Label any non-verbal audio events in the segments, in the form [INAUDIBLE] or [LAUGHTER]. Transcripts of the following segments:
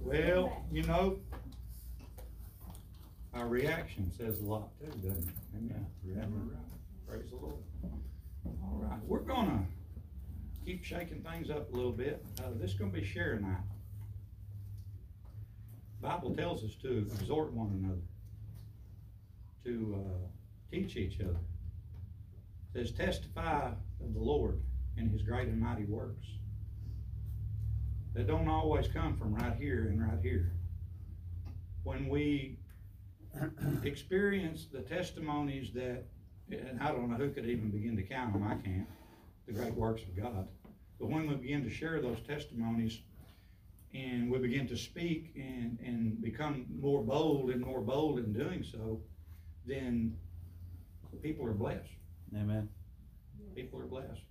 Well, you know, our reaction says a lot too, doesn't it? Amen. Praise the Lord. All right, we're gonna keep shaking things up a little bit. Uh, this is gonna be share night. Bible tells us to exhort one another, to, uh, teach each other. Says testify of the Lord and his great and mighty works. They don't always come from right here and right here. When we [CLEARS THROAT] experience the testimonies that, and I don't know who could even begin to count them, I can't, the great works of God. But when we begin to share those testimonies and we begin to speak and, and become more bold and more bold in doing so, then people are blessed. Amen. People are blessed.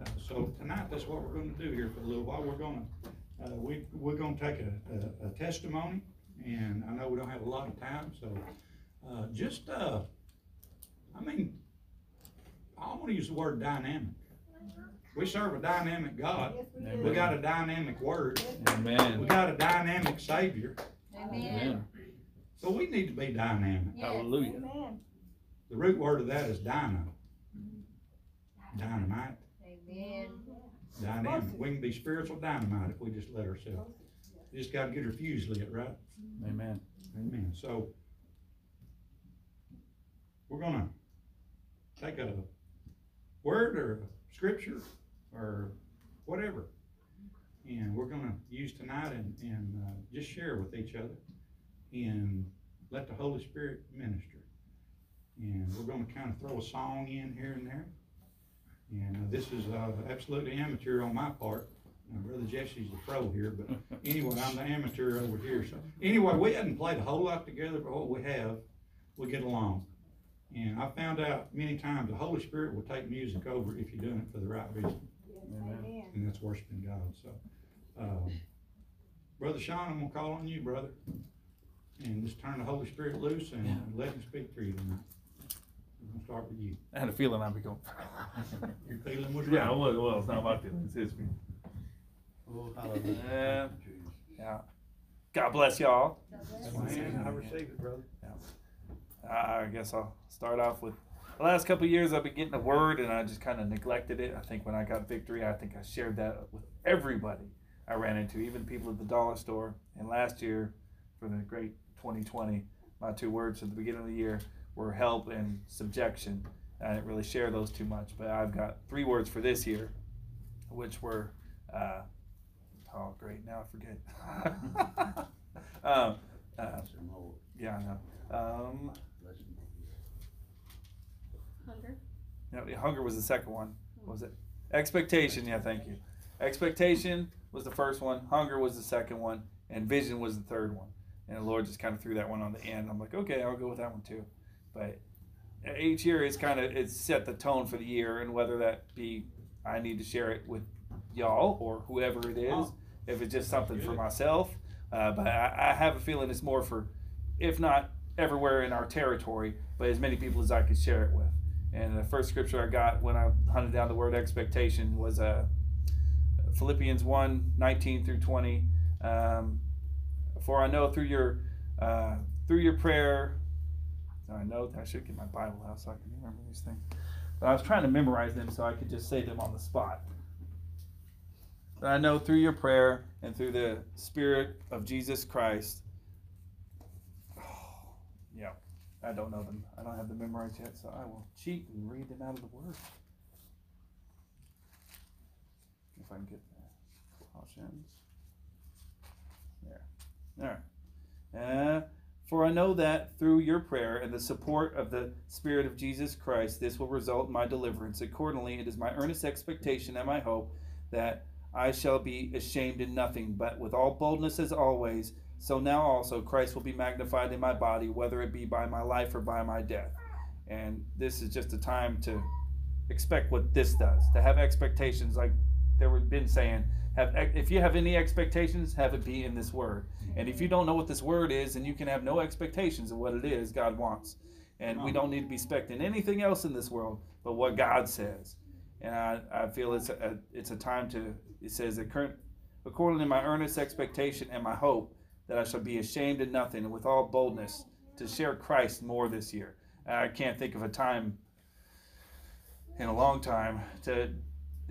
Uh, so tonight, that's what we're gonna do here for a little while. We're gonna, uh, we, we're gonna take a, a, a testimony, and I know we don't have a lot of time, so, uh, just, uh, I mean, I wanna use the word dynamic. We serve a dynamic God. We got a dynamic word. Amen. We got a dynamic Savior. Amen. So we need to be dynamic. Hallelujah. Amen. The root word of that is dyno. Dynamite. Amen. Dynamic. We can be spiritual dynamite if we just let ourselves. You just gotta get our fuse lit, right? Amen. Amen. So, we're gonna take a word or a scripture or whatever. And we're gonna use tonight and, and, uh, just share with each other and let the Holy Spirit minister. And we're gonna kind of throw a song in here and there. And uh, this is, uh, absolutely amateur on my part. Uh, Brother Jesse's the pro here, but anyway, I'm the amateur over here. So anyway, we hadn't played a whole lot together, but what we have, we get along. And I found out many times the Holy Spirit will take music over if you're doing it for the right reason, Amen. and that's worshiping God. So, um, Brother Sean, I'm gonna call on you, brother, and just turn the Holy Spirit loose and Yeah. let Him speak through you tonight. I'm gonna start with you. I had a feeling I'd be going. [LAUGHS] Your feeling was Yeah, right. well, well, it's not my feeling, it's his feeling. Oh, [LAUGHS] yeah. Yeah. God bless y'all. Man, I received it, brother. I guess I'll start off with the last couple of years I've been getting a word and I just kind of neglected it. I think when I got victory, I think I shared that with everybody I ran into, even people at the dollar store. And last year, for the great 2020, my two words at the beginning of the year were help and subjection. I didn't really share those too much, but I've got three words for this year, which were, uh, oh great, now I forget. [LAUGHS] um, uh, yeah, I know. Um, Hunger. no, hunger was the second one. What was it? Expectation. Yeah, thank you. Expectation was the first one. Hunger was the second one, and vision was the third one. And the Lord just kind of threw that one on the end. I'm like, okay, I'll go with that one too. But each year, is kind of it's set the tone for the year, and whether that be I need to share it with y'all or whoever it is, if it's just something for myself. Uh, but I, I have a feeling it's more for, if not everywhere in our territory, but as many people as I could share it with. And the first scripture I got when I hunted down the word expectation was uh, Philippians 1 19 through 20. Um, For I know through your uh, through your prayer, I know I should get my Bible out so I can remember these things. But I was trying to memorize them so I could just say them on the spot. But I know through your prayer and through the Spirit of Jesus Christ. [SIGHS] yeah, I don't know them. I don't have them memorized yet, so I will cheat and read them out of the Word. If I can get. Colossians. There. All right. Uh, for I know that through your prayer and the support of the Spirit of Jesus Christ, this will result in my deliverance. Accordingly, it is my earnest expectation and my hope that I shall be ashamed in nothing, but with all boldness as always, so now also Christ will be magnified in my body, whether it be by my life or by my death. And this is just a time to expect what this does, to have expectations like they were been saying. Have if you have any expectations, have it be in this word. And if you don't know what this word is, and you can have no expectations of what it is God wants. And we don't need to be expecting anything else in this world but what God says. and I, I feel it's a, it's a time to. It says according to my earnest expectation and my hope that I shall be ashamed of nothing, and with all boldness to share Christ more this year. I can't think of a time in a long time to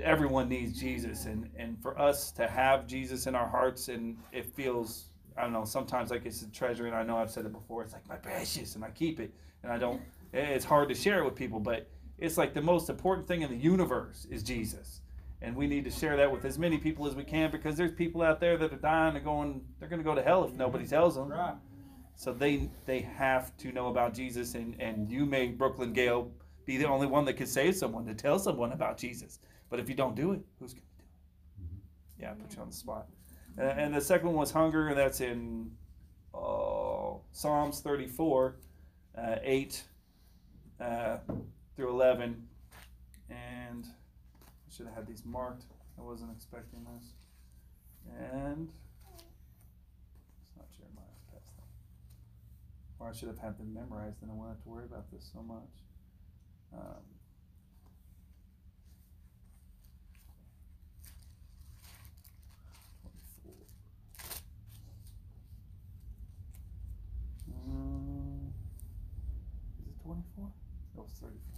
everyone needs Jesus and and for us to have Jesus in our hearts and it feels I don't know sometimes like it's a treasure and I know I've said it before it's like my precious and I keep it and I don't it's hard to share it with people but it's like the most important thing in the universe is Jesus and we need to share that with as many people as we can because there's people out there that are dying and going they're going to go to hell if nobody tells them Right. so they they have to know about Jesus and and you may Brooklyn Gale be the only one that can save someone to tell someone about Jesus but if you don't do it, who's going to do it? Yeah, I put you on the spot. Uh, and the second one was hunger, and that's in uh, Psalms 34, uh, 8 uh, through 11. And I should have had these marked. I wasn't expecting this. And it's not Jeremiah. Or I should have had them memorized, and I won't have to worry about this so much. Um, That was 34.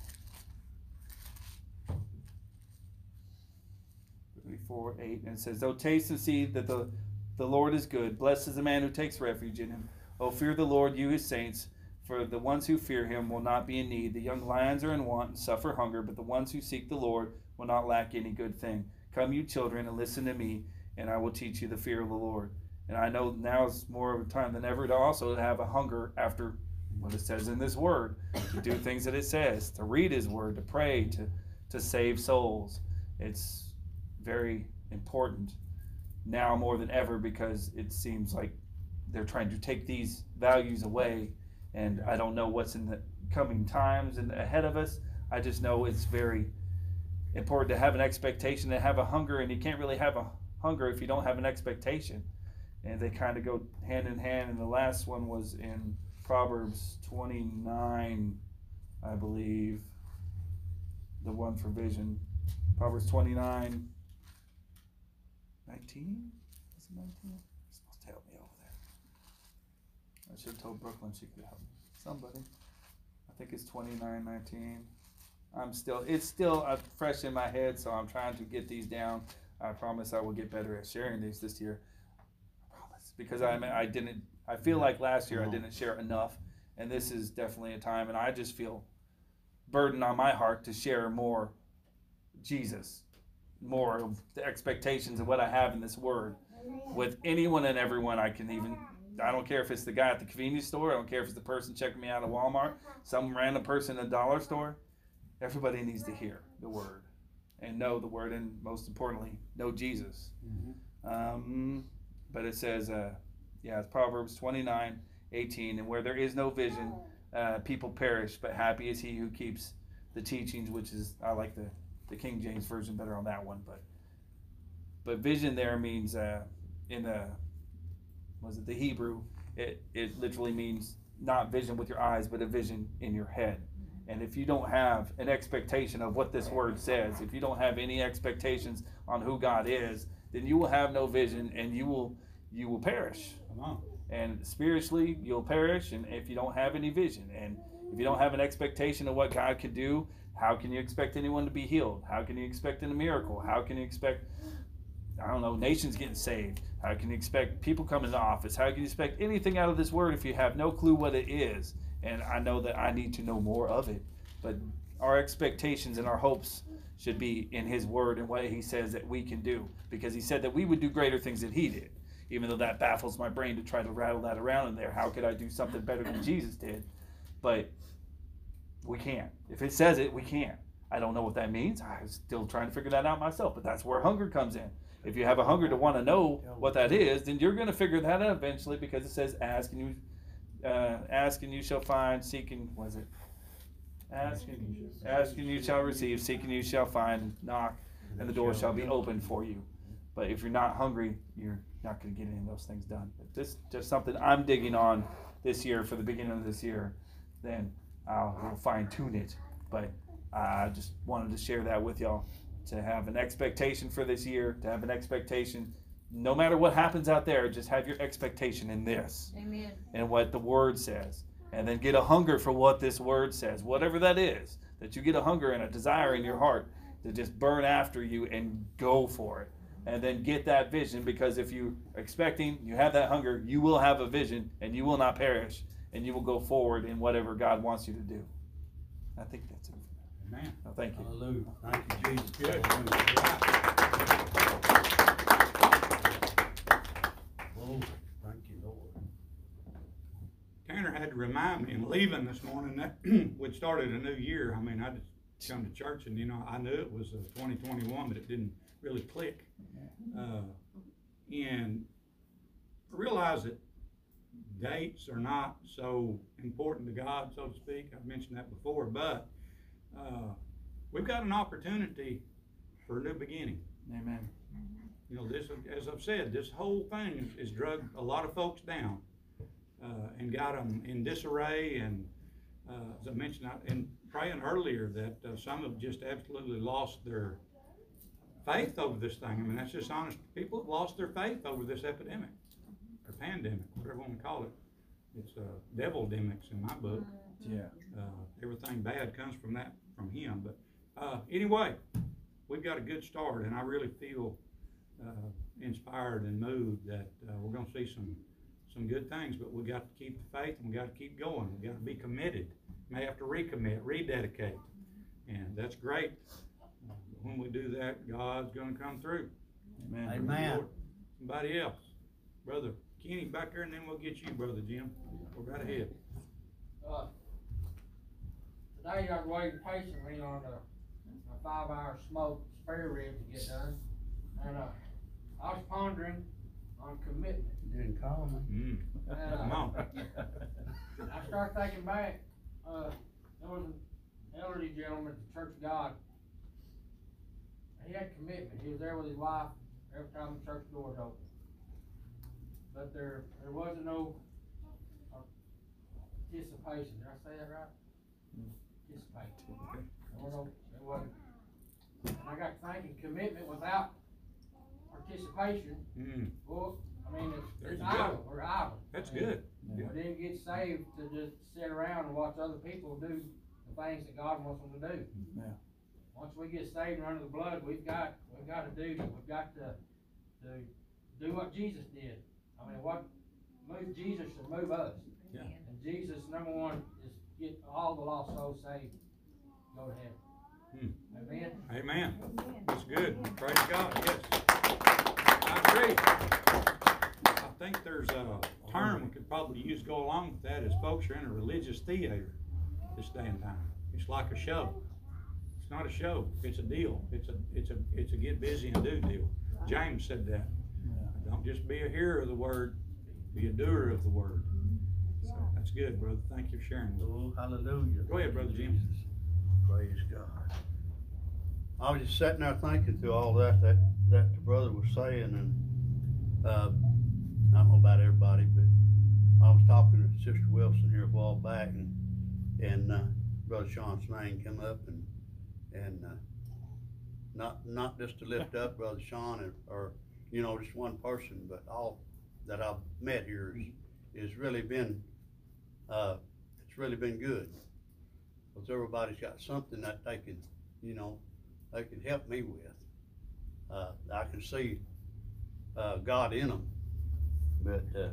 34, 8, and it says, Oh, taste and see that the, the Lord is good. Blessed is the man who takes refuge in him. Oh, fear the Lord, you his saints, for the ones who fear him will not be in need. The young lions are in want and suffer hunger, but the ones who seek the Lord will not lack any good thing. Come, you children, and listen to me, and I will teach you the fear of the Lord. And I know now is more of a time than ever to also have a hunger after what it says in this word, to do things that it says, to read his word, to pray, to, to save souls. It's very important now more than ever because it seems like they're trying to take these values away. And I don't know what's in the coming times and ahead of us. I just know it's very important to have an expectation, to have a hunger, and you can't really have a hunger if you don't have an expectation and they kind of go hand in hand. And the last one was in Proverbs 29, I believe. The one for vision. Proverbs 29, 19? Is it 19? You're supposed to help me over there. I should have told Brooklyn she could help me. Somebody. I think it's 29, 19. I'm still, it's still uh, fresh in my head, so I'm trying to get these down. I promise I will get better at sharing these this year I promise. because I I didn't I feel like last year I didn't share enough, and this is definitely a time, and I just feel burden on my heart to share more Jesus, more of the expectations of what I have in this Word with anyone and everyone I can even. I don't care if it's the guy at the convenience store. I don't care if it's the person checking me out at Walmart. Some random person in a dollar store. Everybody needs to hear the Word and know the Word, and most importantly, know Jesus. Um, but it says, uh, yeah, it's Proverbs 29, 18, and where there is no vision, uh, people perish, but happy is he who keeps the teachings, which is, I like the, the King James Version better on that one, but, but vision there means, uh, in the, was it the Hebrew, it, it literally means not vision with your eyes, but a vision in your head. And if you don't have an expectation of what this word says, if you don't have any expectations on who God is, then you will have no vision and you will you will perish. And spiritually you'll perish and if you don't have any vision and if you don't have an expectation of what God can do, how can you expect anyone to be healed? How can you expect a miracle? How can you expect I don't know, nations getting saved? How can you expect people coming to office? How can you expect anything out of this word if you have no clue what it is? And I know that I need to know more of it. But our expectations and our hopes should be in his word and what he says that we can do because he said that we would do greater things than he did even though that baffles my brain to try to rattle that around in there. How could i do something better than jesus did? But we can't. If it says it we can't. I don't know what that means. I'm still trying to figure that out myself but that's where hunger comes in. If you have a hunger to want to know what that is then you're going to figure that out eventually because it says ask and you uh, ask and you shall find seek and was it? Ask and, ask and you shall receive, seek and you shall find, knock and the door shall be opened for you. But if you're not hungry, you're not going to get any of those things done. If this is just something I'm digging on this year for the beginning of this year, then I'll, I'll fine tune it. But I just wanted to share that with y'all. to have an expectation for this year, to have an expectation, no matter what happens out there, just have your expectation in this Amen. and what the word says. And then get a hunger for what this word says, whatever that is, that you get a hunger and a desire in your heart to just burn after you and go for it. And then get that vision because if you are expecting, you have that hunger, you will have a vision and you will not perish and you will go forward in whatever God wants you to do. I think that's it. Amen. No, thank you. Hallelujah. Thank you, Jesus. Good. Oh, thank you, Lord. Tanner had to remind me in leaving this morning that [CLEARS THROAT] we'd started a new year. I mean, I just come to church and, you know, I knew it was uh, twenty twenty-one, but it didn't really click. Uh, and realize that dates are not so important to God, so to speak. I've mentioned that before, but, uh, we've got an opportunity for a new beginning. Amen. You know, this, as I've said, this whole thing has drug a lot of folks down, uh, and got them in disarray and, uh, as I mentioned, I, in praying earlier, that, uh, some have just absolutely lost their faith over this thing. I mean, that's just honest. People have lost their faith over this epidemic, or pandemic, whatever you wanna call it. It's, uh, devil-demics in my book Yeah. uh, everything bad comes from that, from him, but, uh, anyway, we've got a good start, and I really feel, uh, inspired and moved that, uh, we're gonna see some, some good things, but we got to keep the faith, and we gotta keep going, we gotta be committed, may have to recommit, rededicate, and that's great. When we do that, God's gonna come through. Amen. Amen. Lord. Somebody else, brother Kenny back there, and then we'll get you, brother Jim, go right ahead. Uh, Today I was waiting patiently on a, a five hour smoke spare rib to get done. And, uh, I was pondering on commitment. You didn't call me. Mm, And, come uh, on. I started thinking back, uh, there was an elderly gentleman at the Church of God. He had commitment. He was there with his wife every time the church doors opened. But there, there wasn't no uh, participation. Did I say that right? Participate. There was no, there wasn't. And I got thinking, commitment without participation, Mm, well, I mean, it's, There it's you go. idle, we're idle. that's I mean, good. we didn't get saved to just sit around and watch other people do the things that God wants them to do. Yeah. Once we get saved and under the blood, we've got, we've got a duty, we've got to, to do what Jesus did. I mean, what moved Jesus should move us. Yeah. And Jesus, number one, is get all the lost souls saved, go to heaven. Hmm. Amen? Amen. Amen. That's good. Praise God, yes. I agree. I think there's a term we could probably use to go along with that is folks are in a religious theater this day and time. It's like a show. It's not a show, it's a deal. It's a, it's a, it's a get busy and do deal. James said that. Don't just be a hearer of the word, be a doer of the word. So that's good, brother. Thank you for sharing. with. Oh, hallelujah. Go ahead, Brother Jim. Praise God. I was just sitting there thinking through all that, that, that the brother was saying, and, uh, I don't know about everybody, but I was talking to Sister Wilson here a while back, and, and, uh, Brother Sean's name come up, and, and, uh, not, not just to lift up Brother Sean or, or, you know, just one person, but all that I've met here is, is really been, uh, it's really been good. Cause everybody's got something that they can, you know, they can help me with. Uh, I can see, uh, God in them. But, uh,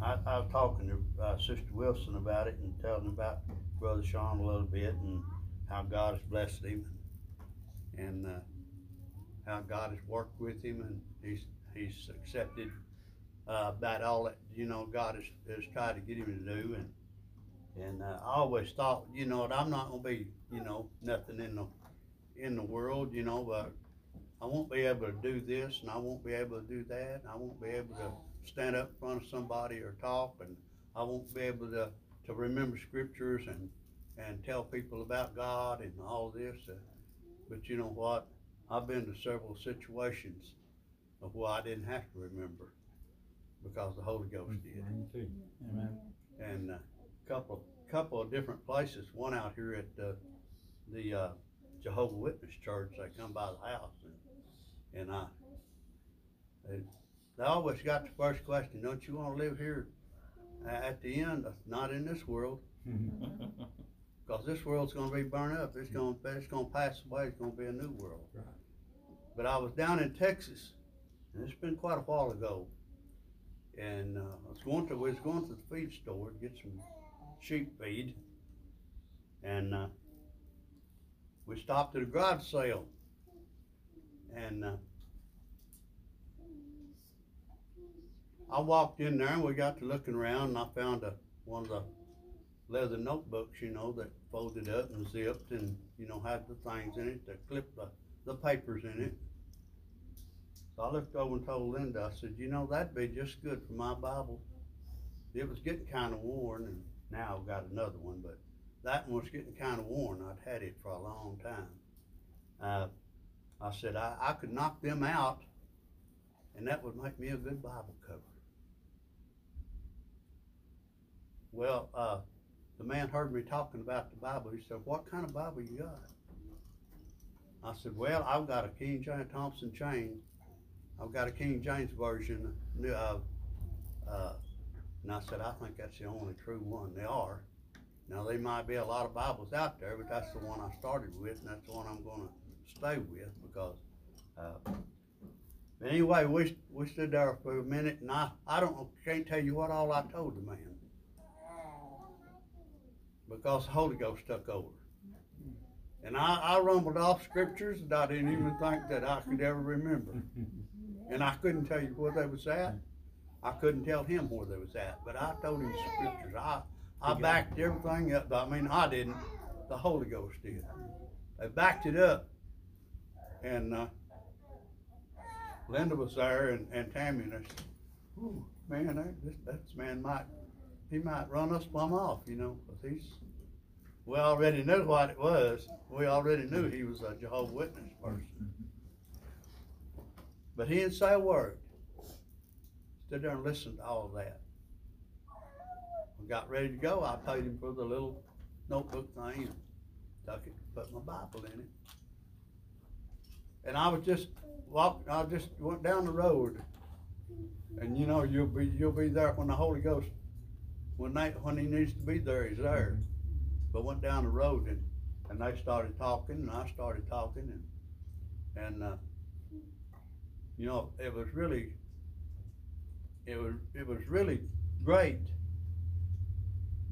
I, I was talking to, uh, Sister Wilson about it and telling about Brother Sean a little bit and how God has blessed him. And, uh, how God has worked with him and he's, he's accepted, uh, about all that, you know, God has, has tried to get him to do and, and uh, I always thought, you know, I'm not gonna be, you know, nothing in the, in the world, you know, but I won't be able to do this and I won't be able to do that. and I won't be able to stand up in front of somebody or talk and I won't be able to, to remember scriptures and, and tell people about God and all this. Uh, but you know what? I've been to several situations of where I didn't have to remember because the Holy Ghost did Me too. Amen. and a couple, couple of different places. One out here at uh, the uh, Jehovah Witness church, they come by the house and, and I, they, they always got the first question, don't you wanna live here at the end, not in this world, [LAUGHS] cause this world's gonna be burned up, it's gonna, it's gonna pass away, it's gonna be a new world. Right. But I was down in Texas, and it's been quite a while ago, and, uh, I was going to, we was going to the feed store to get some sheep feed, and, uh, we stopped at a garage sale, and, uh, I walked in there and we got to looking around and I found a, one of the leather notebooks, you know, that folded up and zipped and, you know, had the things in it that clipped the, the papers in it. So I looked over and told Linda, I said, you know, that'd be just good for my Bible. It was getting kinda worn and now I've got another one, but that one was getting kinda worn. I'd had it for a long time. Uh, I said, I, I could knock them out and that would make me a good Bible cover. Well, uh, the man heard me talking about the Bible. He said, what kind of Bible you got? I said, well, I've got a King James Thompson chain. I've got a King James version, uh, uh, and I said, I think that's the only true one. They are. Now, there might be a lot of Bibles out there, but that's the one I started with, and that's the one I'm gonna stay with, because, uh, anyway, we, we stood there for a minute, and I, I don't, can't tell you what all I told the man. Because the Holy Ghost took over. And I, I rumbled off scriptures that I didn't even think that I could ever remember. And I couldn't tell you where they was at. I couldn't tell him where they was at, but I told him scriptures. I, I backed everything up. I mean, I didn't. The Holy Ghost did. They backed it up. And, uh, Linda was there and, and Tammy and I said, "Whew, man, that, this, that man might, he might run us plumb off, you know, 'cause he's, we already knew what it was. We already knew he was a Jehovah Witness person. But he didn't say a word. Stood there and listened to all that. We got ready to go. I paid him for the little notebook thing and took it, put my Bible in it. And I was just walking, I just went down the road. And you know, you'll be, you'll be there when the Holy Ghost, when they, when he needs to be there, he's there. But went down the road and, and they started talking and I started talking and, and, uh, you know, it was really, it was, it was really great.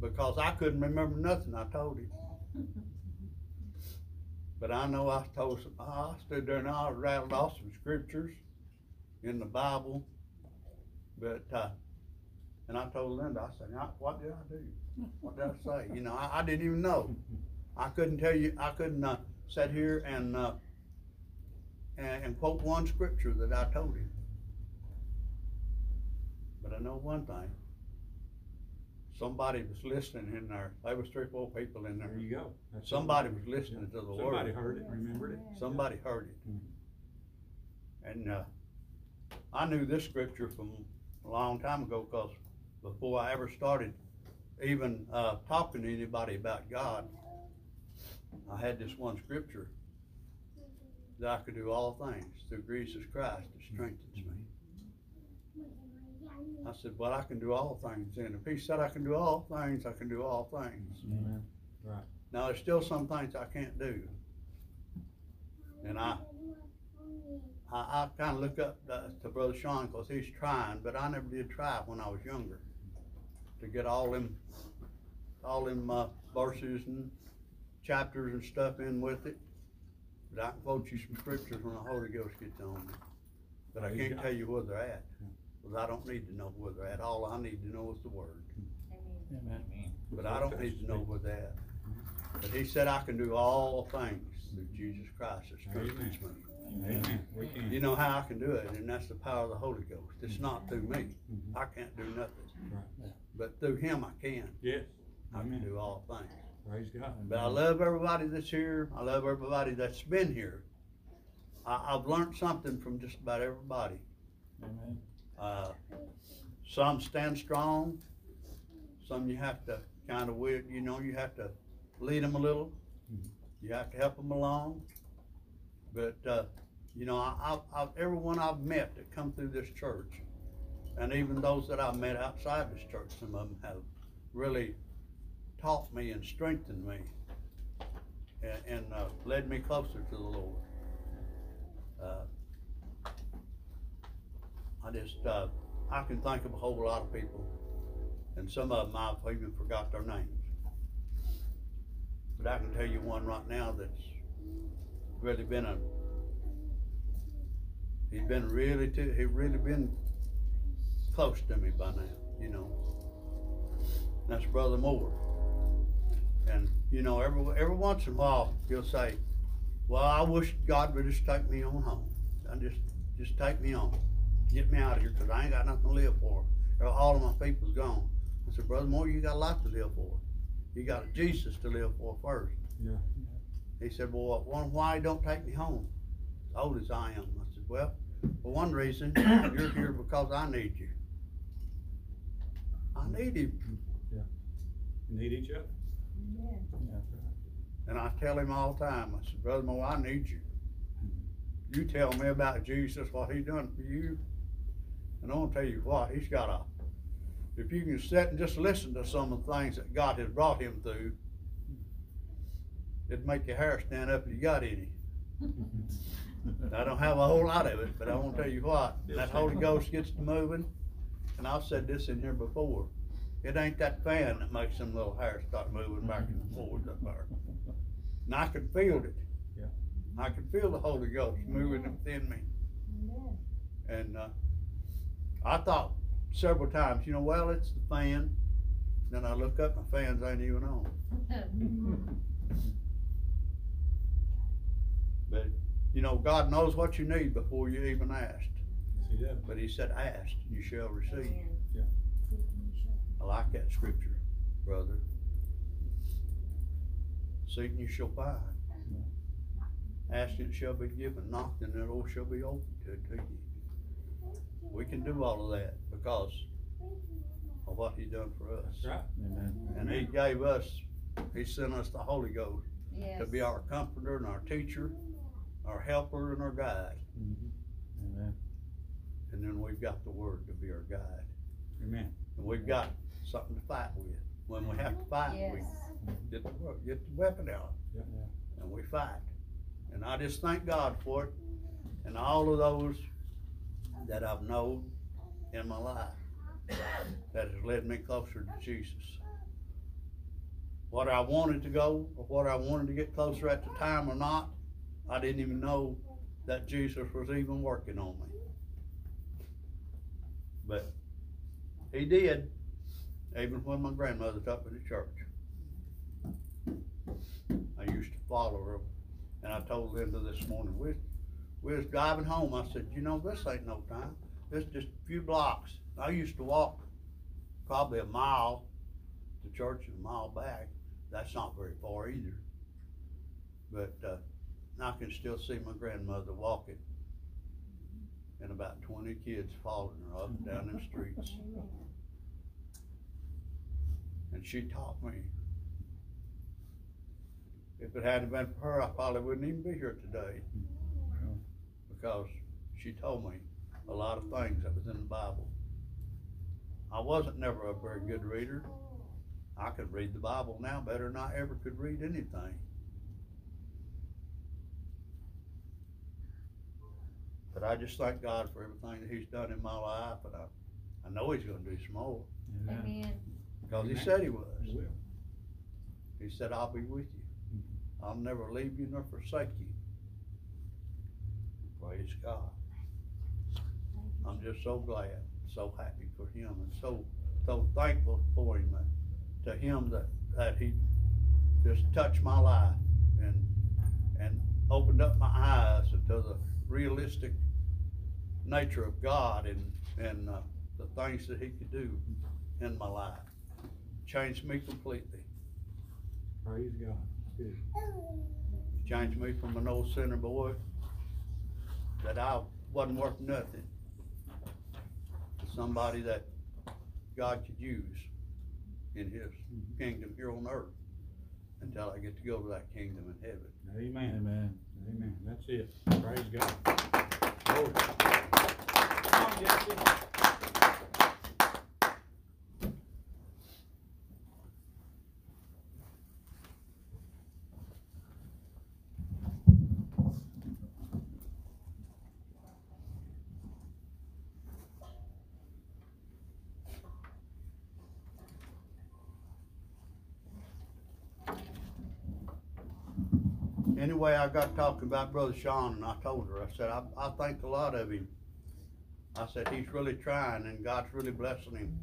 Because I couldn't remember nothing I told him. [LAUGHS] But I know I told some, I stood there and I rattled off some scriptures in the Bible. But, uh, and I told Linda, I said, what did I do? What did I say? You know, I, I didn't even know. I couldn't tell you, I couldn't, uh, sit here and, uh, and, and quote one scripture that I told him. But I know one thing. Somebody was listening in there. There was three, or four people in there. There you go. That's Somebody was listening to the word. Somebody heard it, remembered it. Somebody heard it. Mhm. And, uh, I knew this scripture from a long time ago, cause before I ever started even, uh, talking to anybody about God, I had this one scripture that I could do all things through Jesus Christ that mm-hmm. strengthens me. Mm-hmm. I said, well, I can do all things, and if he said I can do all things, I can do all things. Mm-hmm. Amen. Right. Now, there's still some things I can't do. And I, I, I kinda look up to, to Brother Sean, cause he's trying, but I never did try when I was younger. To get all them, all them, uh, verses and chapters and stuff in with it. But I can quote you some scriptures when the Holy Ghost gets on me. But I can't tell you where they're at, cause I don't need to know where they're at, all I need to know is the word. Amen. But I don't need to know where they're at. But he said I can do all things through Jesus Christ that strengthens me. Amen. We can. You know how I can do it, and that's the power of the Holy Ghost. It's not through me. Mhm. I can't do nothing. But through him I can. Yes. I can Amen. do all things. Praise God. But I love everybody that's here. I love everybody that's been here. I, I've learned something from just about everybody. Amen. Uh, some stand strong. Some you have to kind of, you know, you have to lead them a little. You have to help them along. But, uh, you know, I, I've, I've, everyone I've met that come through this church, and even those that I've met outside this church, some of them have really taught me and strengthened me and, and uh, led me closer to the Lord. Uh, I just, uh, I can think of a whole lot of people, and some of them I've even forgot their names. But I can tell you one right now that's really been a, he's been really, too, he really been close to me by now, you know. That's Brother Moore. And, you know, every, every once in a while, he'll say, well, I wish God would just take me on home. And just, just take me on. Get me out of here, cause I ain't got nothing to live for. All of my people's gone. I said, Brother Moore, you got a lot to live for. You got a Jesus to live for first. Yeah. He said, well, why, why don't take me home? As old as I am. I said, well, for one reason, [COUGHS] you're here because I need you. I need him. You need each other. Yeah. And I tell him all the time, I said, Brother Mo, I need you. You tell me about Jesus, what he done for you. And I'm gonna tell you what, he's got a, if you can sit and just listen to some of the things that God has brought him through, it'd make your hair stand up if you got any. [LAUGHS] I don't have a whole lot of it, but I won't tell you what, that Holy Ghost gets to moving, and I've said this in here before, it ain't that fan that makes them little hairs start moving back and forth up there. And I could feel it. Yeah. I could feel the Holy Ghost moving within me. And, uh, I thought several times, you know, well, it's the fan. Then I look up, my fans ain't even on. [LAUGHS] But, you know, God knows what you need before you even asked. Yes, he does. But he said, ask, you shall receive. Yeah. I like that scripture, brother. Seeking you shall find. Asking it shall be given, knocking the door shall be opened to, to you. We can do all of that because of what he done for us. That's right. Amen. And he gave us, he sent us the Holy Ghost Yes. to be our comforter and our teacher, our helper and our guide. Mm-hmm. Amen. And then we've got the word to be our guide. Amen. And we've got something to fight with. When we have to fight, we get the, get the weapon out. Yeah. And we fight. And I just thank God for it. And all of those that I've known in my life that has led me closer to Jesus. What I wanted to go, or what I wanted to get closer at the time or not, I didn't even know that Jesus was even working on me. But he did, even when my grandmother took me the church. I used to follow her, and I told Linda this morning, we, we was driving home, I said, you know, this ain't no time, this just a few blocks. I used to walk probably a mile to church and a mile back, that's not very far either. But, uh, I can still see my grandmother walking, and about twenty kids following her up and down them streets. And she taught me. If it hadn't been for her, I probably wouldn't even be here today. Because she told me a lot of things that was in the Bible. I wasn't never a very good reader. I could read the Bible now better than I ever could read anything. But I just thank God for everything that He's done in my life, and I, I know He's gonna do some more, Amen. because He said He was. He. He said, I'll be with you. Mm-hmm. I'll never leave you nor forsake you. Praise God. I'm just so glad, so happy for him and so, so thankful for him, to him that, that he just touched my life and, and opened up my eyes to the realistic nature of God and, and, uh, the things that he could do in my life. Changed me completely. Praise God. Good. changed me from an old sinner boy that I wasn't worth nothing to somebody that God could use in His kingdom here on earth. until I get to go to that kingdom in heaven. Amen. Amen. Amen. That's it. Praise God. Glory. Come on, Jesse. Anyway, I got talking about Brother Sean and I told her, I said, I, I think a lot of him. I said, he's really trying and God's really blessing him.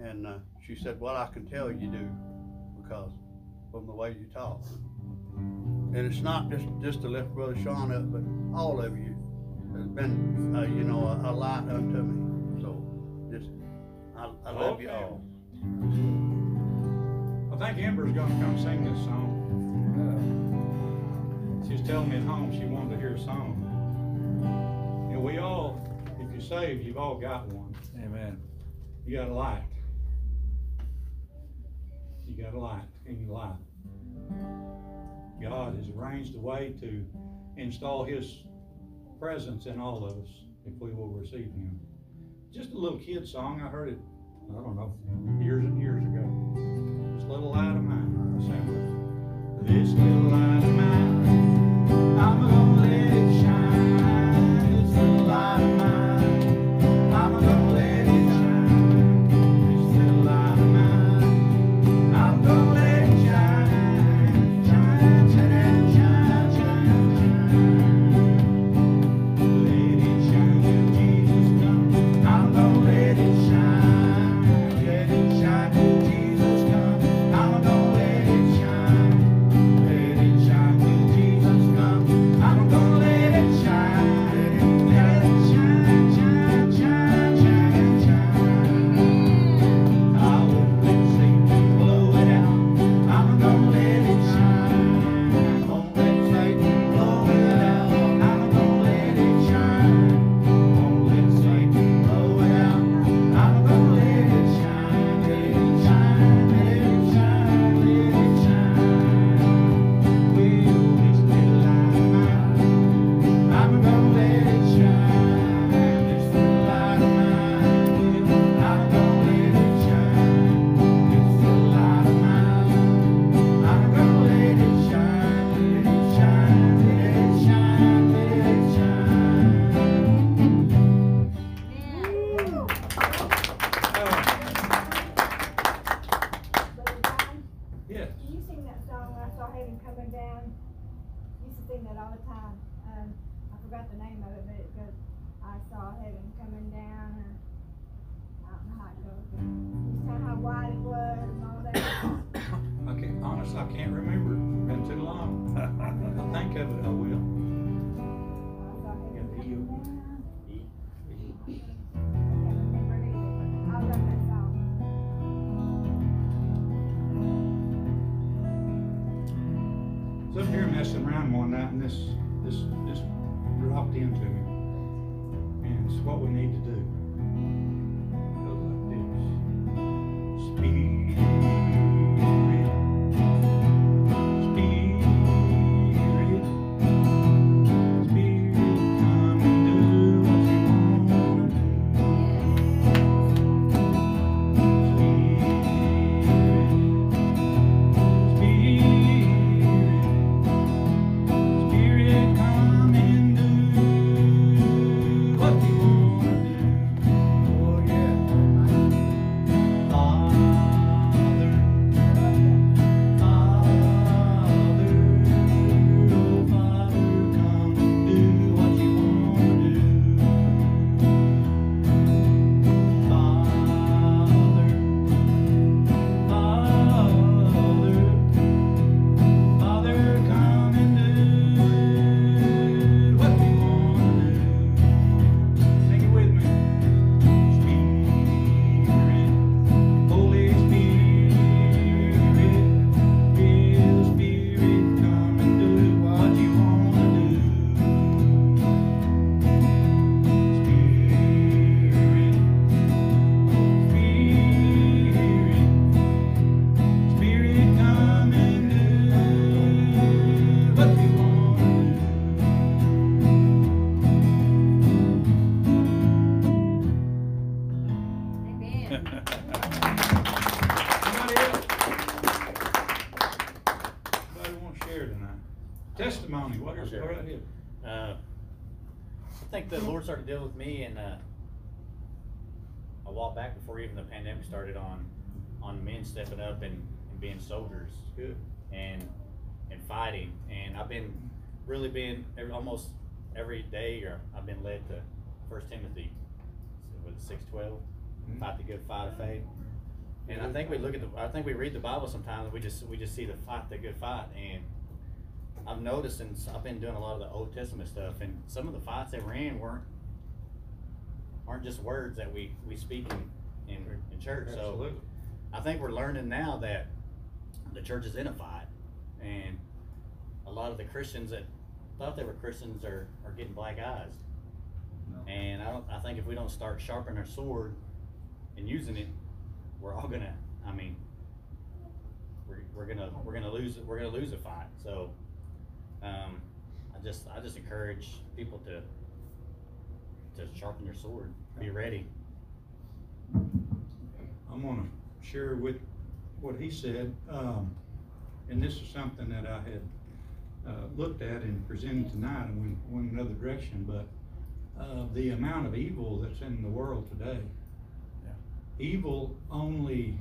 And, uh, she said, well, I can tell you do because from the way you talk. And it's not just, just to lift Brother Sean up, but all of you has been, uh, you know, a, a light unto me. So just, I, I love you all. I think Amber's gonna come sing this song. She was telling me at home she wanted to hear a song. You know, we all, if you're saved, you've all got one. Amen. You got a light. You got a light in your life. God has arranged a way to install His presence in all of us if we will receive Him. Just a little kid song. I heard it, I don't know, years and years ago. This little light of mine. Sing with. This little light of mine. I'm gonna while back before even the pandemic started on, on men stepping up and, and being soldiers Good. and, and fighting. And I've been really being, every, almost every day, or I've been led to First Timothy, was six twelve, Mhm. fight the good fight of faith. And I think we look at the, I think we read the Bible sometimes, we just, we just see the fight, the good fight, and I've noticed, since I've been doing a lot of the Old Testament stuff, and some of the fights they were in weren't, aren't just words that we, we speak in, in, in church, so. I think we're learning now that the church is in a fight, and a lot of the Christians that thought they were Christians are, are getting black eyes. And I don't, I think if we don't start sharpening our sword and using it, we're all gonna, I mean, we're, we're gonna, we're gonna lose, we're gonna lose a fight, so, um, I just, I just encourage people to, to sharpen your sword, be ready. I'm gonna share with what he said, um, and this is something that I had, uh, looked at and presented tonight and went, went another direction, but, uh, the amount of evil that's in the world today. Evil only,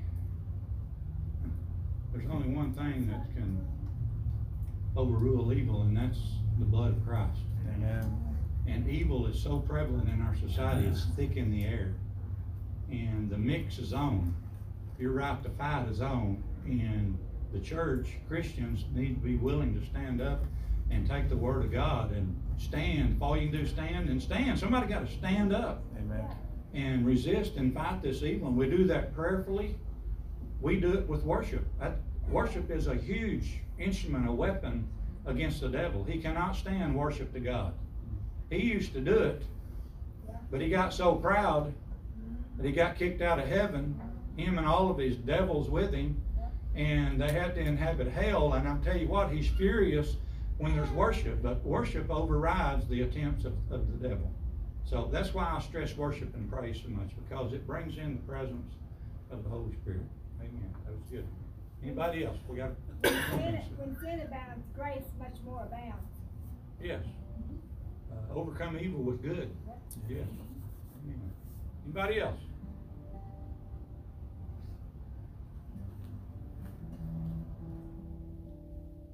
there's only one thing that can overrule evil, and that's the blood of Christ. Amen. And evil is so prevalent in our society, it's thick in the air. And the mix is on. Your right to fight is on. And the church, Christians, need to be willing to stand up and take the word of God and stand. If all you can do is stand and stand. Somebody gotta stand up Amen. and resist and fight this evil. And we do that prayerfully. We do it with worship. That, worship is a huge instrument, a weapon against the devil. He cannot stand worship to God. He used to do it, but he got so proud that he got kicked out of heaven, him and all of his devils with him, and they had to inhabit hell. And I'll tell you what, he's furious when there's worship, but worship overrides the attempts of, of the devil. So that's why I stress worship and praise so much, because it brings in the presence of the Holy Spirit. Amen. That was good. Anybody else? We got. When sin, abounds, grace much more abounds. Yes. Uh, overcome evil with good. Yeah. Anybody else?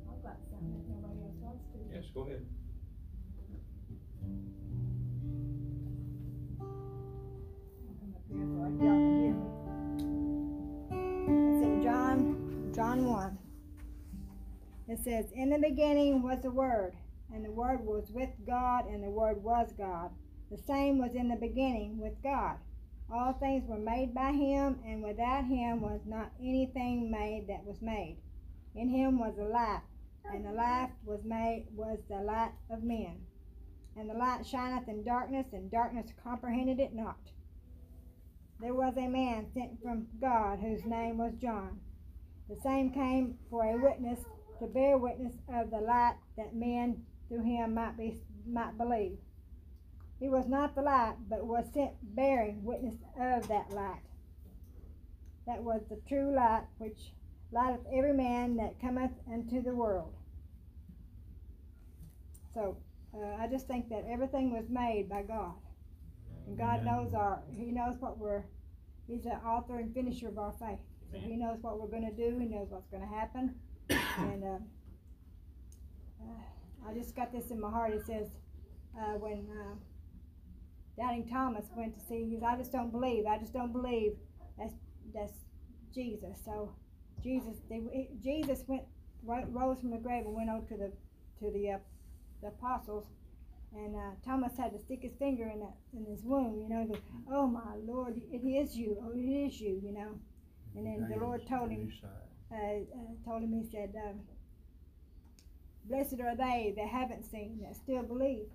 I've got something that nobody else wants to. Yes, go ahead. Come up here so y'all can hear me. It's in John, John one. It says, In the beginning was the Word, and the Word was with God, and the Word was God. The same was in the beginning with God. All things were made by him, and without him was not anything made that was made. In him was the light, and the light was made was the light of men. And the light shineth in darkness, and darkness comprehended it not. There was a man sent from God whose name was John. The same came for a witness to bear witness of the light that men through him might be might believe. He was not the light, but was sent bearing witness of that light. That was the true light which lighteth every man that cometh into the world. So uh, I just think that everything was made by God. And God knows our, He knows what we're, He's the author and finisher of our faith. So He knows what we're gonna do, He knows what's gonna happen. [COUGHS] And, uh, uh, I just got this in my heart, it says, uh, when, uh, Doubting Thomas went to see, he says, I just don't believe, I just don't believe that's, that's Jesus. So Jesus, they, Jesus went, ro- rose from the grave and went over to the, to the, uh, the apostles and uh, Thomas had to stick his finger in that in his wound, you know. Goes, "Oh my Lord, it is you! Oh, it is you!" You know. And then the Lord told him, uh, uh, told him, he said, um, "Blessed are they that haven't seen that still believe.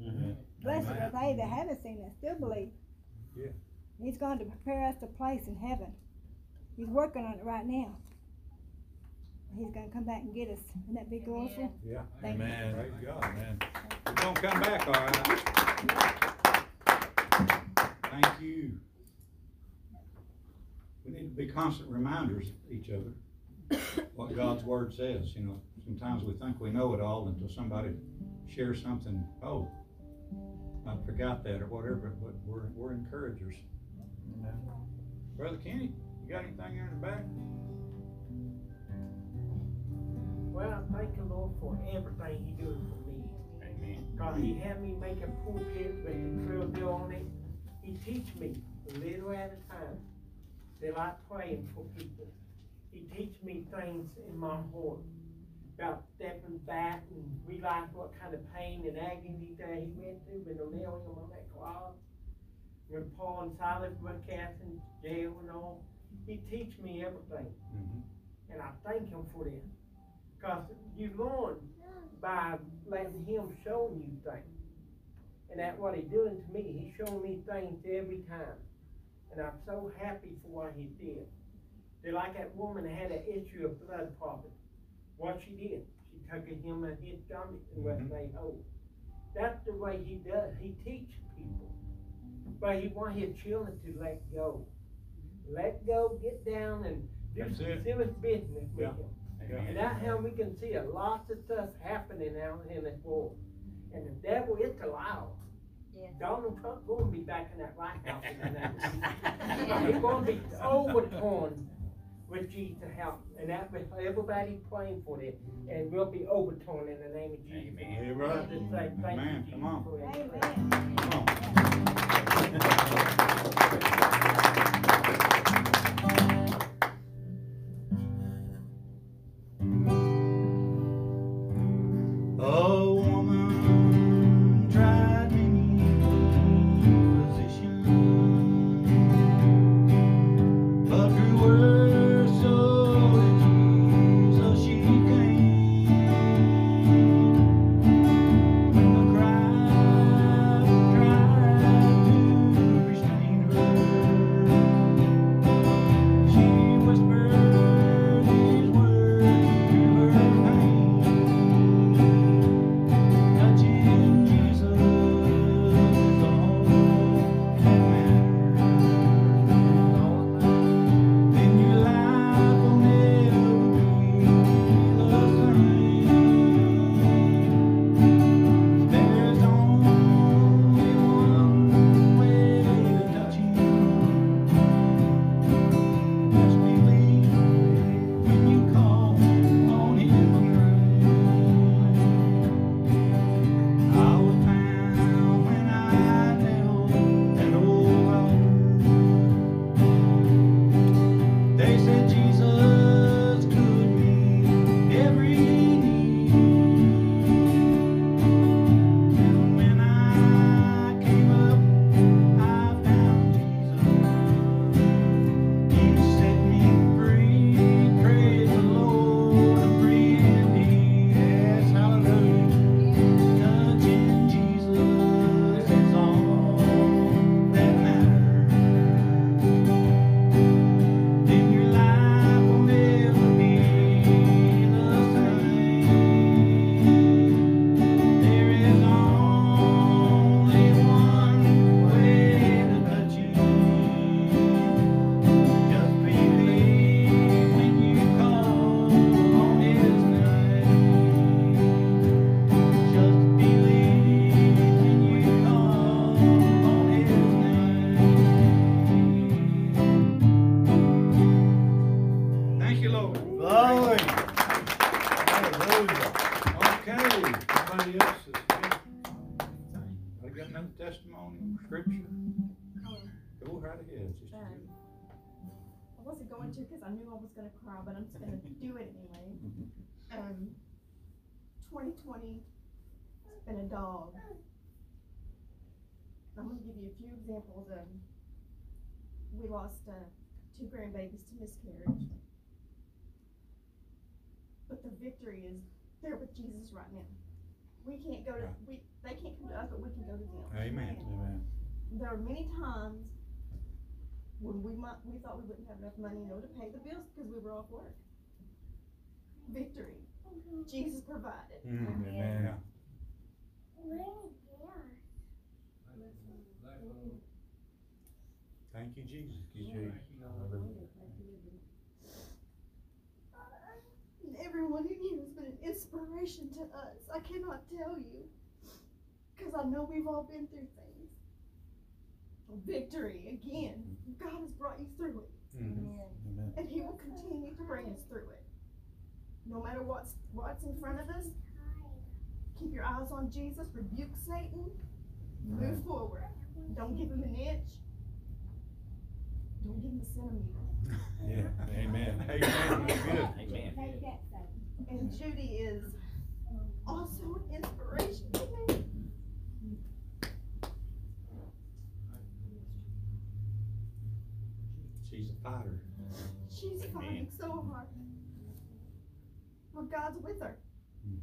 Mm-hmm. Blessed are they that haven't seen that still believe." Yeah. He's going to prepare us a place in heaven. He's working on it right now. He's going to come back and get us. Wouldn't that be glorious? Yeah. Thank you. Amen. Praise God. Amen. We're gonna come back, all right? Thank you. We need to be constant reminders to each other what God's word says, you know. Sometimes we think we know it all until somebody shares something, oh, I forgot that or whatever, but we're, we're encouragers. Brother Kenny, you got anything there in the back? Well, I thank the Lord for everything He doing for me. Amen. God, He had me make a pulpit with a trail bill on it. He teach me a little at a time. They like praying for people. He teach me things in my heart about stepping back and realize what kind of pain and agony that he went through when they nailed him on that cross. When Paul and Silas were cast in jail and all. He teach me everything. Mhm. And I thank him for that. Cause you learn by letting him show you things. And that's what he doing to me. He showing me things every time. And I'm so happy for what he did. They're like that woman that had an issue of blood problem. What she did, she took a him and his stomach and was Mhm. made whole. That's the way he does. He teach people. But he want his children to let go. Let go, get down and do That's some it. serious business with Yeah. him. Amen. And that's how we can see a lot of stuff happening out in this world. And the devil is allowed. Yes. Donald Trump gonna be back in that White House in the next [LAUGHS] He's gonna be overtorn with Jesus' help. And that, everybody praying for it. And we'll be overtorn in the name of Jesus. Amen. Yeah, right. I just say thank Amen. you, Jesus, Come on. for. Amen. Come on. [LAUGHS] it's been a dog. I'm gonna give you a few examples of, we lost, uh, two grandbabies to miscarriage. But the victory is, they're with Jesus right now. We can't go to, we, they can't come to us, but we can go to them. Amen. Amen. there are many times when we might, we thought we wouldn't have enough money, you know, to pay the bills because we were off work. Victory. Jesus provided. Amen. Thank you, Jesus. And everyone in here has been an inspiration to us. I cannot tell you. Because I know we've all been through things. Victory again. God has brought you through it. Mhm. And he will continue to bring us through it. No matter what's what's in front of us, keep your eyes on Jesus, rebuke Satan, move forward. Don't give him an inch. Don't give him a centimeter. [LAUGHS] Yeah, amen. [LAUGHS] Amen, that's good. Amen. Take that, Satan. And Judy is also an inspiration to me. She's a fighter. She's fighting so hard. But God's with her.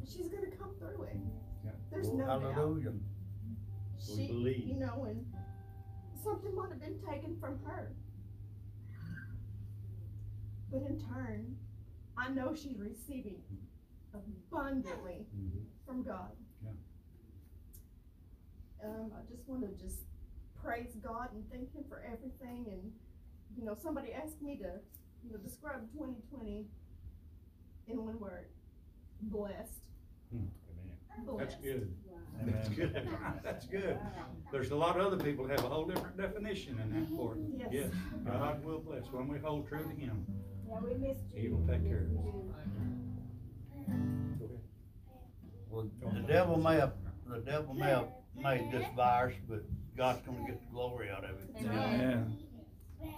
She's gonna come through it. Yeah. There's no doubt. Hallelujah. We She, believe. you know, and something might have been taken from her. But in turn, I know she's receiving abundantly Mhm. from God. Yeah. Um, I just want to just praise God and thank Him for everything. And you know, somebody asked me to, you know, describe 2020 in one word: blessed. Hmm. That's Blessed. good. That's good. That's good. [LAUGHS] There's a lot of other people that have a whole different definition in that for it. Yes. Yes, God will bless. When we hold true to Him, Yeah, we missed you. He will take care of us. We do. Go ahead. Well, the devil may have, the devil may have made this virus, but God's gonna get the glory out of it. Amen. Yeah,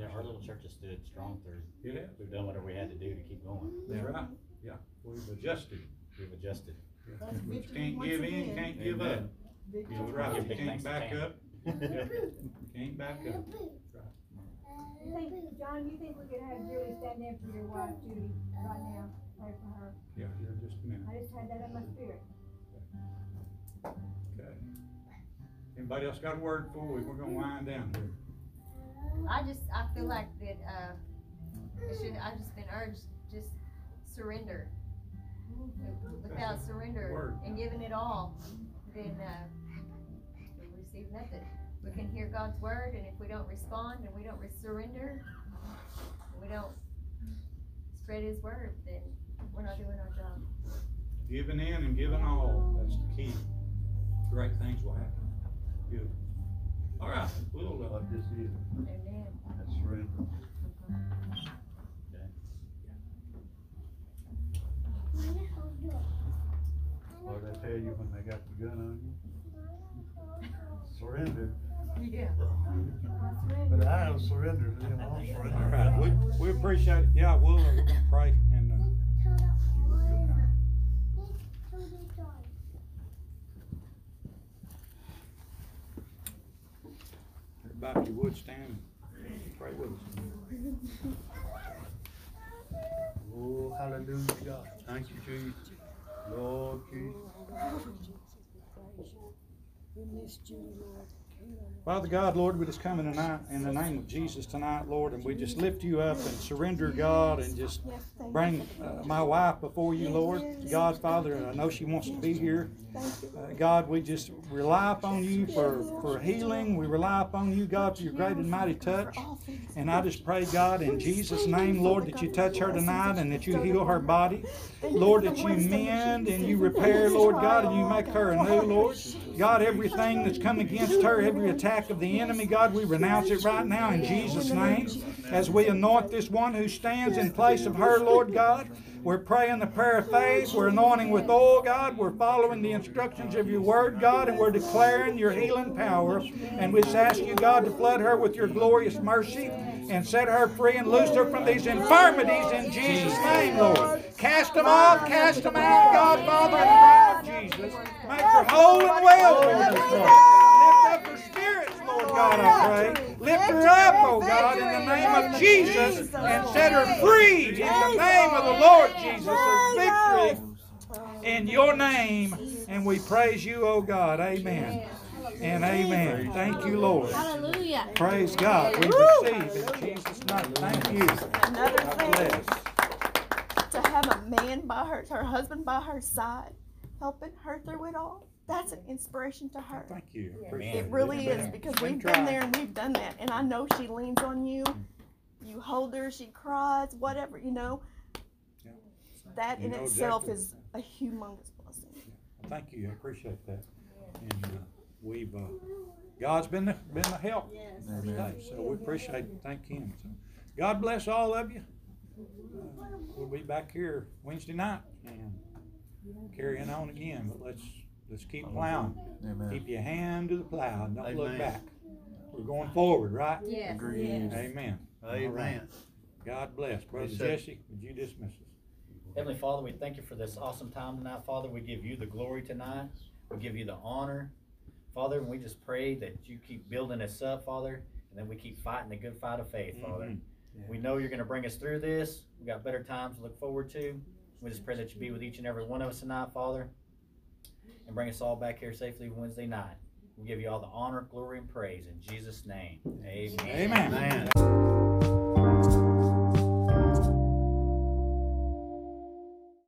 our little church has stood strong through, Yeah, we've done whatever we had to do to keep going. that's right. Yeah, we've adjusted. We've adjusted. Yeah. That's But you victory can't once give in, again. can't give up. Amen. Victory. You're right, Give you big can't thanks to back Tam. up. [LAUGHS] Can't back up. Uh, you think, John, you think we could have Julie stand in for your wife, Judy, right now, pray for her? Yeah, here, just a minute. I just had that in my spirit. Okay. Anybody else got a word for we? We're gonna wind down here. I just, I feel like that, uh, it should, I've just been urged, just surrender. Without surrender and giving it all, then, uh, we receive nothing. We can hear God's word, and if we don't respond and we don't surrender, we don't spread his word, then we're not doing our job. Giving in and giving all, that's the key. Great things will happen. Good. All right, we'll, know What this is, Amen. that's surrender. What did they tell you when they got the gun on you? Surrender. Yeah. But I have surrendered, you know, I'll surrender. right, we, we appreciate it. Yeah, we'll, uh, we're gonna pray and, uh, everybody, if you would stand and pray with us. Oh, hallelujah, God. Thank you, Jesus. Lord Jesus. Father God, Lord, we just come in tonight, in the name of Jesus tonight, Lord, and we just lift you up and surrender, God, and just bring uh, my wife before you, Lord. God, Father, I know she wants to be here. Uh, God, we just rely upon you for, for healing. We rely upon you, God, for your great and mighty touch. And I just pray, God, in Jesus' name, Lord, that you touch her tonight and that you heal her body. Lord, that you mend and you repair, Lord God, and you make her anew, Lord. God, everything that's come against her, every attack of the enemy, God, we renounce it right now in Jesus' name. As we anoint this one who stands in place of her, Lord God. We're praying the prayer of faith. We're anointing with oil, God. We're following the instructions of your word, God, and we're declaring your healing power. And we just ask you, God, to flood her with your glorious mercy and set her free and loose her from these infirmities in Jesus' name, Lord. Cast them off, cast them out, God, Father, in the name of Jesus. Make her whole and well, Lord. Lift up her spirits, Lord God, I pray. Lift her up, oh God, in the name of Jesus, and set her free in the name of the Lord Jesus. There's victory in your name, and we praise you, oh God. Amen. And amen. Thank you, Lord. Hallelujah. Praise God. We receive in Jesus' name. Thank you. Another God thing, to have a man by her, her husband by her side, helping her through it all, that's an inspiration to her. Thank you. Yeah. It really is because We we've been there and we've done that, and I know she leans on you. You hold her, she cries, whatever you know. Yeah. That You in know itself exactly. is a humongous blessing. Thank you, I appreciate that. And, uh, we've, uh, God's been the, been the help Yes. today, so we appreciate it, thank him. So, God bless all of you. Uh, We'll be back here Wednesday night and carrying on again, but let's, let's keep plowing. Amen. Keep your hand to the plow, don't look back. We're going forward, right? Yes, Agreed. yes. Amen. Amen. God bless. Brother Yes. Jesse, would you dismiss us? Heavenly Father, we thank you for this awesome time tonight, Father. We give you the glory tonight. We give you the honor. Father, and we just pray that you keep building us up, Father, and then we keep fighting the good fight of faith, Father. Mhm. We know you're gonna bring us through this. We got better times to look forward to. We just pray that you be with each and every one of us tonight, Father, and bring us all back here safely Wednesday night. We give you all the honor, glory, and praise in Jesus' name. Amen. Amen. Amen.